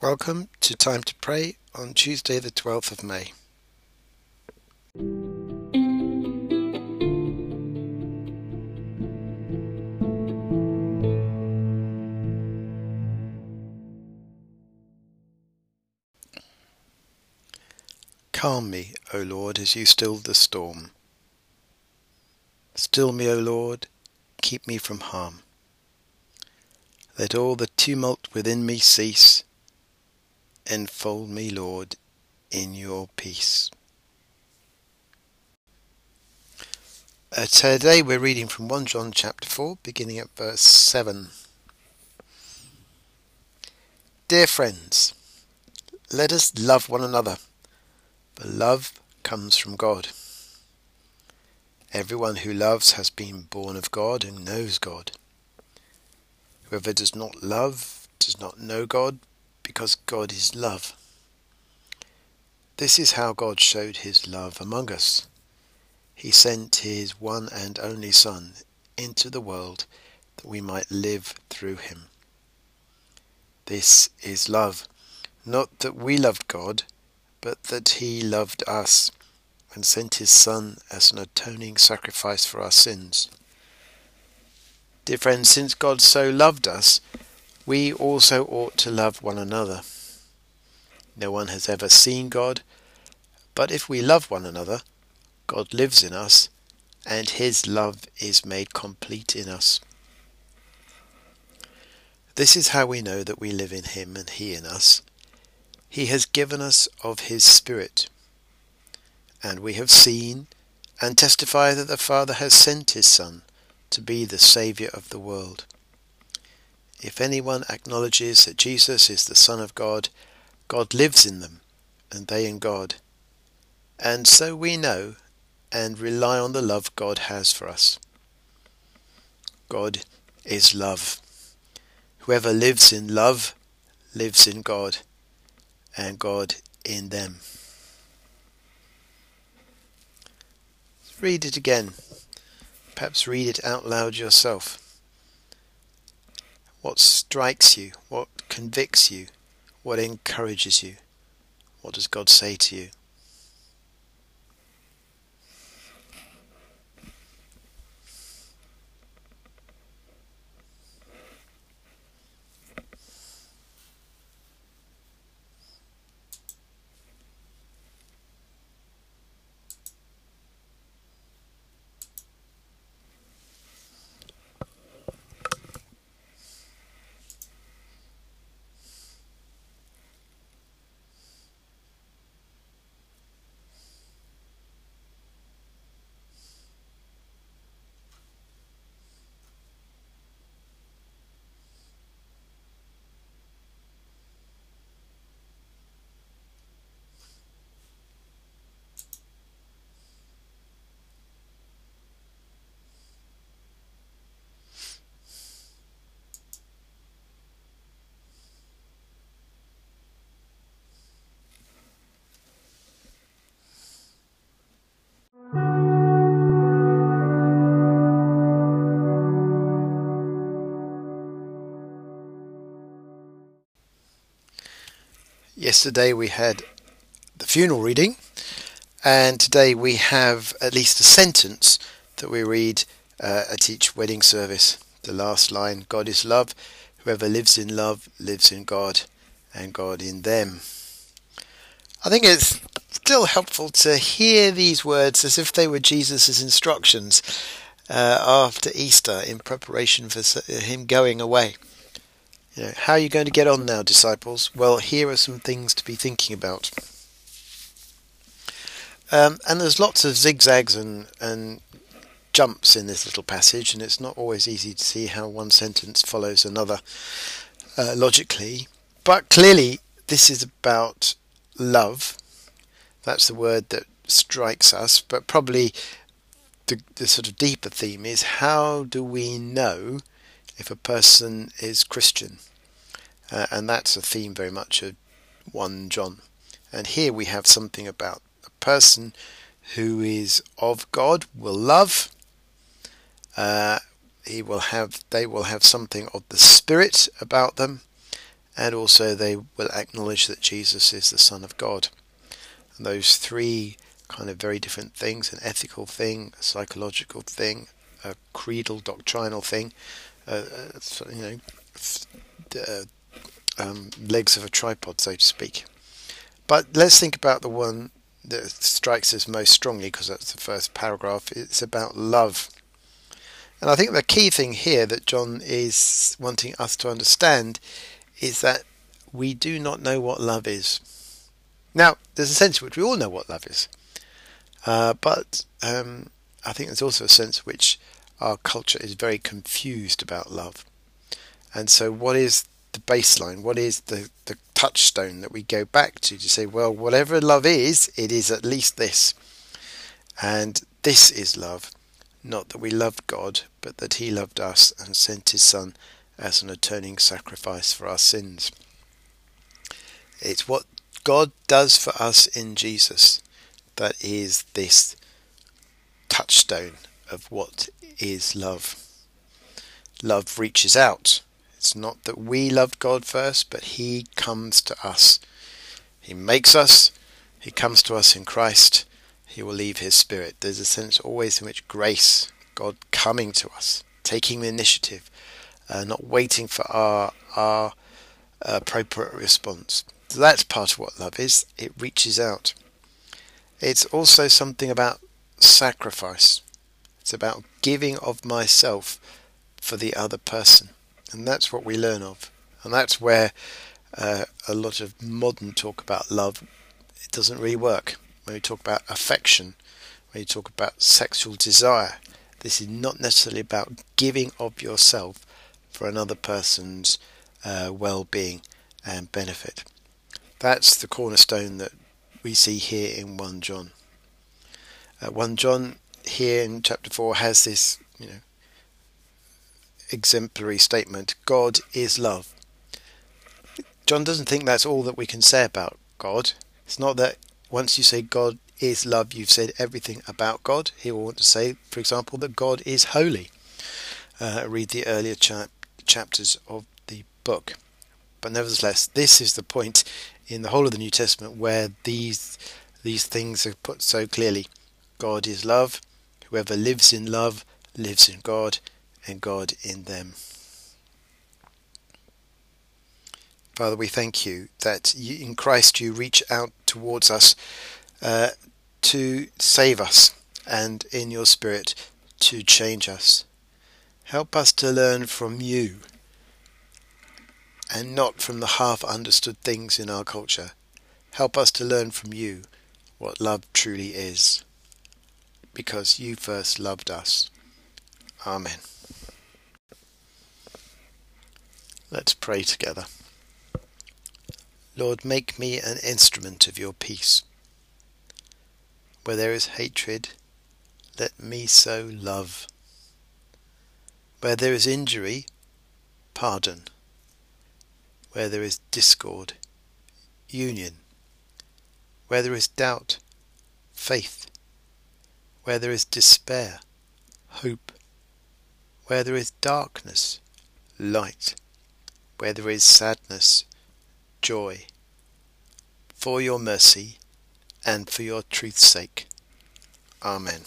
Welcome to Time to Pray on Tuesday, the 12th of May. Calm me, O Lord, as you still the storm. Still me, O Lord, keep me from harm. Let all the tumult within me cease. Enfold me, Lord, in your peace. Uh, today we're reading from 1 John chapter 4, beginning at verse 7. Dear friends, let us love one another, for love comes from God. Everyone who loves has been born of God and knows God. Whoever does not love does not know God, because God is love. This is how God showed his love among us. He sent his one and only Son into the world that we might live through him. This is love, not that we loved God, but that he loved us and sent his Son as an atoning sacrifice for our sins. Dear friends, since God so loved us, we also ought to love one another. No one has ever seen God, but if we love one another, God lives in us, and his love is made complete in us. This is how we know that we live in him and he in us. He has given us of his Spirit. And we have seen and testify that the Father has sent his Son to be the Saviour of the world. If anyone acknowledges that Jesus is the Son of God, God lives in them, and they in God. And so we know and rely on the love God has for us. God is love. Whoever lives in love lives in God, and God in them. Read it again. Perhaps read it out loud yourself. What strikes you? What convicts you? What encourages you? What does God say to you? Yesterday we had the funeral reading, and today we have at least a sentence that we read uh, at each wedding service. The last line God is love. Whoever lives in love lives in God, and God in them. I think it's still helpful to hear these words as if they were Jesus' instructions uh, after Easter in preparation for him going away. You know, how are you going to get on now, disciples? Well, here are some things to be thinking about. Um, and there's lots of zigzags and, and jumps in this little passage, and it's not always easy to see how one sentence follows another uh, logically. But clearly, this is about love. That's the word that strikes us, but probably the, the sort of deeper theme is how do we know if a person is Christian? Uh, and that's a theme very much of 1 John. And here we have something about a person who is of God, will love. Uh, he will have, they will have something of the Spirit about them, and also they will acknowledge that Jesus is the Son of God. And those three kind of very different things an ethical thing, a psychological thing, a creedal doctrinal thing, uh, uh you know, uh, um, legs of a tripod, so to speak. But let's think about the one that strikes us most strongly because that's the first paragraph. It's about love. And I think the key thing here that John is wanting us to understand is that we do not know what love is. Now, there's a sense in which we all know what love is, uh, but um, I think there's also a sense which our culture is very confused about love. And so, what is the baseline? What is the, the touchstone that we go back to to say, well, whatever love is, it is at least this. And this is love. Not that we loved God, but that He loved us and sent His Son as an atoning sacrifice for our sins. It's what God does for us in Jesus that is this touchstone of what is love. Love reaches out. It's not that we loved God first, but He comes to us. He makes us, He comes to us in Christ, He will leave His Spirit. There's a sense always in which grace, God coming to us, taking the initiative, uh, not waiting for our, our appropriate response. That's part of what love is. It reaches out. It's also something about sacrifice. It's about giving of myself for the other person. And that's what we learn of. And that's where uh, a lot of modern talk about love, it doesn't really work. When we talk about affection, when you talk about sexual desire, this is not necessarily about giving of yourself for another person's uh, well-being and benefit. That's the cornerstone that we see here in 1 John. Uh, 1 John here in chapter 4 has this, you know, exemplary statement God is love. John doesn't think that's all that we can say about God. It's not that once you say God is love, you've said everything about God. He will want to say, for example, that God is holy. Uh, read the earlier chap- chapters of the book. But nevertheless, this is the point in the whole of the New Testament where these these things are put so clearly. God is love. Whoever lives in love lives in God, and God in them. Father, we thank you that you, in Christ you reach out towards us uh, to save us and in your Spirit to change us. Help us to learn from you and not from the half understood things in our culture. Help us to learn from you what love truly is, because you first loved us. Amen. Let's pray together. Lord, make me an instrument of your peace. Where there is hatred, let me sow love. Where there is injury, pardon. Where there is discord, union. Where there is doubt, faith. Where there is despair, hope. Where there is darkness, light where there is sadness, joy, for your mercy and for your truth's sake. Amen.